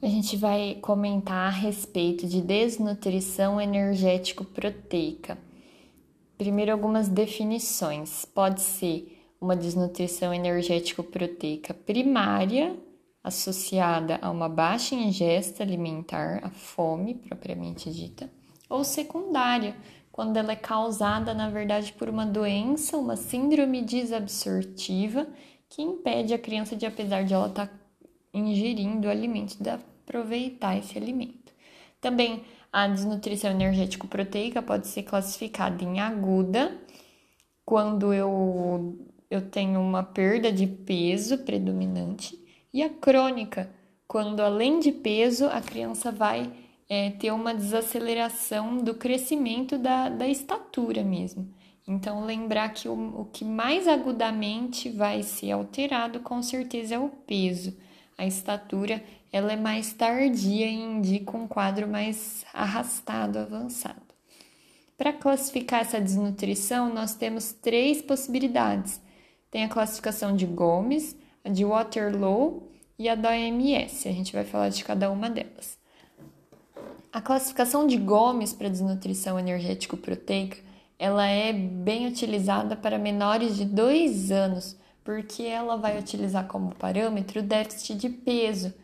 a gente vai comentar a respeito de desnutrição energético-proteica. Primeiro, algumas definições. Pode ser uma desnutrição energético-proteica primária, associada a uma baixa ingesta alimentar, a fome propriamente dita, ou secundária, quando ela é causada, na verdade, por uma doença, uma síndrome desabsortiva que impede a criança de, apesar de ela estar tá ingerindo alimentos, de aproveitar esse alimento. Também a desnutrição energético-proteica pode ser classificada em aguda, quando eu, eu tenho uma perda de peso predominante, e a crônica, quando além de peso, a criança vai é, ter uma desaceleração do crescimento da, da estatura mesmo. Então, lembrar que o, o que mais agudamente vai ser alterado com certeza é o peso. A estatura ela é mais tardia e indica um quadro mais arrastado, avançado. Para classificar essa desnutrição, nós temos três possibilidades. Tem a classificação de Gomes, a de Waterloo e a da OMS. A gente vai falar de cada uma delas. A classificação de Gomes para desnutrição energético-proteica ela é bem utilizada para menores de 2 anos, porque ela vai utilizar como parâmetro o déficit de peso.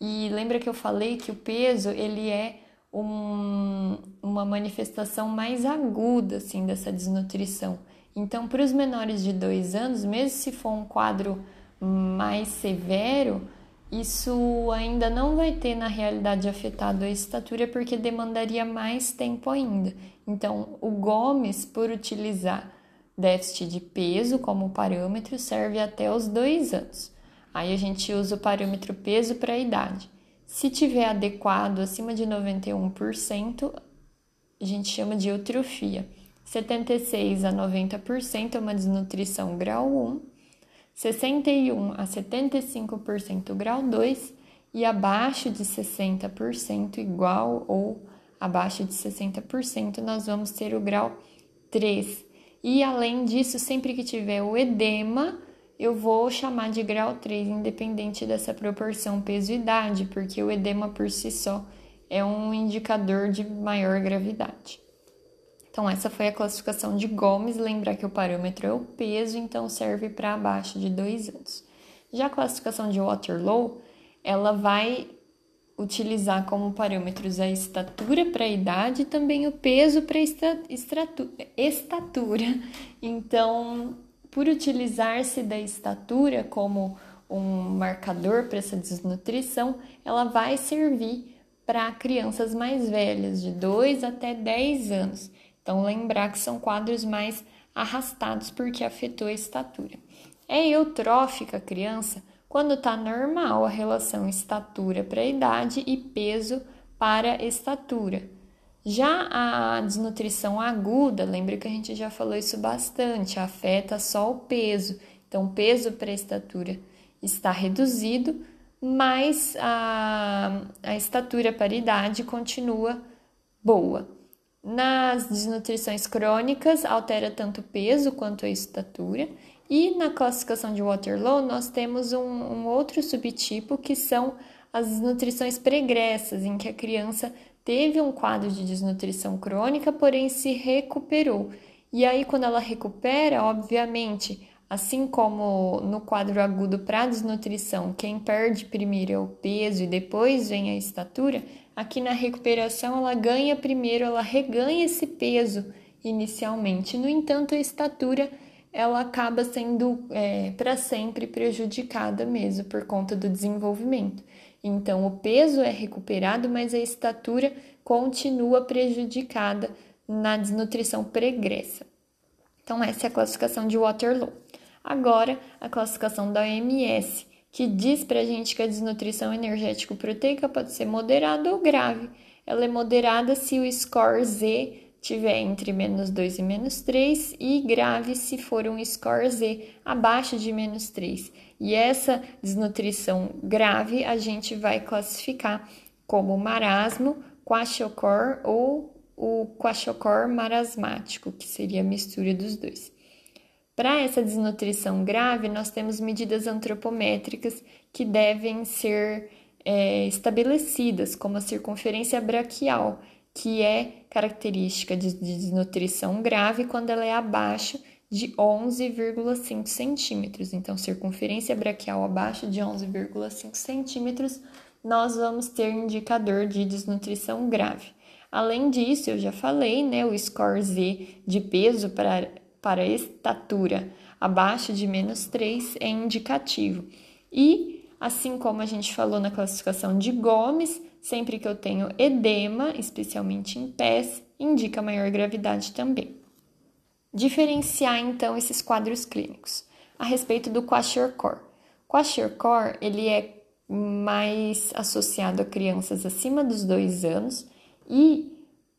E lembra que eu falei que o peso ele é um, uma manifestação mais aguda assim dessa desnutrição. Então, para os menores de 2 anos, mesmo se for um quadro mais severo, isso ainda não vai ter na realidade afetado a estatura porque demandaria mais tempo ainda. Então, o Gomes, por utilizar déficit de peso como parâmetro, serve até os dois anos. Aí a gente usa o parâmetro peso para a idade. Se tiver adequado acima de 91%, a gente chama de eutrofia. 76 a 90% é uma desnutrição grau 1, 61 a 75% grau 2 e abaixo de 60% igual ou abaixo de 60%, nós vamos ter o grau 3. E além disso, sempre que tiver o edema, eu vou chamar de grau 3, independente dessa proporção peso-idade, porque o edema por si só é um indicador de maior gravidade. Então, essa foi a classificação de Gomes. Lembrar que o parâmetro é o peso, então serve para abaixo de 2 anos. Já a classificação de Waterloo, ela vai utilizar como parâmetros a estatura para a idade e também o peso para a estatura. Então, por utilizar-se da estatura como um marcador para essa desnutrição, ela vai servir para crianças mais velhas, de 2 até 10 anos. Então, lembrar que são quadros mais arrastados porque afetou a estatura. É eutrófica a criança quando está normal a relação estatura para idade e peso para estatura. Já a desnutrição aguda, lembra que a gente já falou isso bastante, afeta só o peso. Então, peso para estatura está reduzido, mas a, a estatura para idade continua boa. Nas desnutrições crônicas, altera tanto o peso quanto a estatura e na classificação de Waterloo, nós temos um, um outro subtipo que são as desnutrições pregressas, em que a criança teve um quadro de desnutrição crônica, porém se recuperou. E aí, quando ela recupera, obviamente, assim como no quadro agudo para desnutrição, quem perde primeiro é o peso e depois vem a estatura, aqui na recuperação ela ganha primeiro, ela reganha esse peso inicialmente. No entanto, a estatura ela acaba sendo é, para sempre prejudicada mesmo por conta do desenvolvimento. Então, o peso é recuperado, mas a estatura continua prejudicada na desnutrição pregressa. Então, essa é a classificação de Waterloo. Agora, a classificação da OMS, que diz para a gente que a desnutrição energético-proteica pode ser moderada ou grave. Ela é moderada se o score Z tiver entre menos 2 e menos 3 e grave se for um score Z abaixo de menos 3. E essa desnutrição grave a gente vai classificar como marasmo, quachocor ou o quachocor marasmático, que seria a mistura dos dois. Para essa desnutrição grave, nós temos medidas antropométricas que devem ser é, estabelecidas, como a circunferência braquial, que é característica de desnutrição grave quando ela é abaixo de 11,5 centímetros. Então, circunferência braquial abaixo de 11,5 centímetros, nós vamos ter indicador de desnutrição grave. Além disso, eu já falei, né, o score Z de peso para, para estatura abaixo de menos 3 é indicativo. E, assim como a gente falou na classificação de Gomes, sempre que eu tenho edema, especialmente em pés, indica maior gravidade também. Diferenciar então esses quadros clínicos. A respeito do kwashiorkor. Kwashiorkor, ele é mais associado a crianças acima dos dois anos e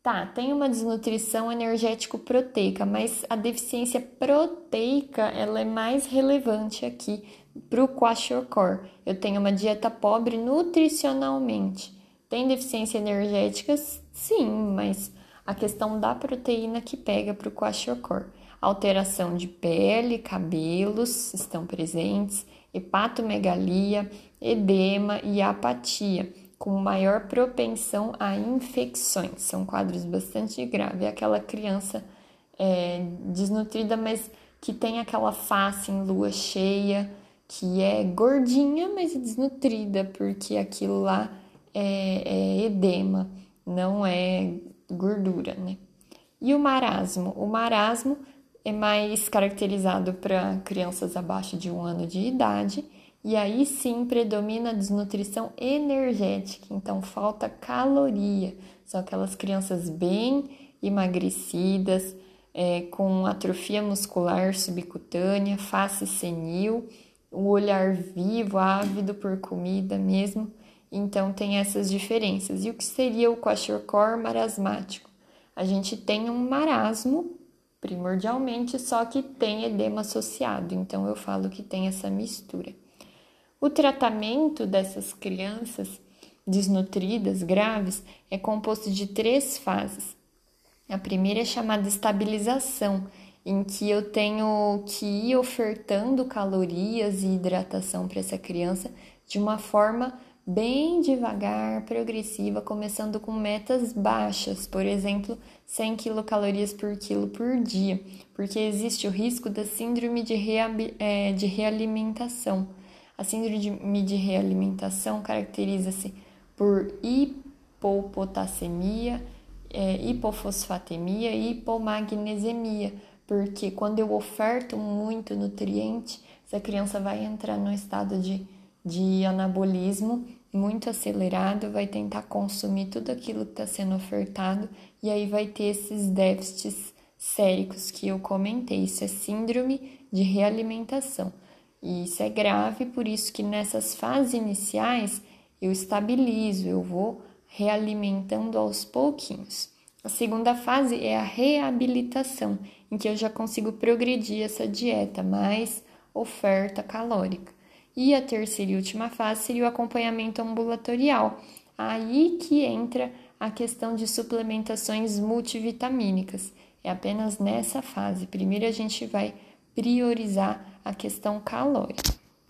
Tá, tem uma desnutrição energético-proteica, mas a deficiência proteica ela é mais relevante aqui para o kwashiorkor. Eu tenho uma dieta pobre nutricionalmente. Tem deficiência energética? Sim, mas a questão da proteína que pega para o kwashiorkor. Alteração de pele, cabelos estão presentes, hepatomegalia, edema e apatia com maior propensão a infecções. São quadros bastante graves. É aquela criança é, desnutrida, mas que tem aquela face em lua cheia, que é gordinha, mas desnutrida, porque aquilo lá é, é edema, não é gordura, né? E o marasmo? O marasmo é mais caracterizado para crianças abaixo de um ano de idade e aí sim predomina a desnutrição energética, então falta caloria. São aquelas crianças bem emagrecidas, é, com atrofia muscular subcutânea, face senil, o olhar vivo, ávido por comida mesmo. Então tem essas diferenças. E o que seria o kwashiorkor marasmático? A gente tem um marasmo primordialmente, só que tem edema associado. Então eu falo que tem essa mistura. O tratamento dessas crianças desnutridas graves é composto de três fases. A primeira é chamada estabilização, em que eu tenho que ir ofertando calorias e hidratação para essa criança de uma forma bem devagar, progressiva, começando com metas baixas, por exemplo, 100 quilocalorias por quilo por dia, porque existe o risco da síndrome de, é, de realimentação. A síndrome de realimentação caracteriza-se por hipopotassemia, é, hipofosfatemia e hipomagnesemia, porque quando eu oferto muito nutriente, essa criança vai entrar num estado de, de anabolismo muito acelerado, vai tentar consumir tudo aquilo que está sendo ofertado e aí vai ter esses déficits séricos que eu comentei. Isso é síndrome de realimentação. E isso é grave, por isso que nessas fases iniciais eu estabilizo, eu vou realimentando aos pouquinhos. A segunda fase é a reabilitação, em que eu já consigo progredir essa dieta, mais oferta calórica. E a terceira e última fase seria o acompanhamento ambulatorial. Aí que entra a questão de suplementações multivitamínicas. É apenas nessa fase. Primeiro a gente vai priorizar a questão calórica.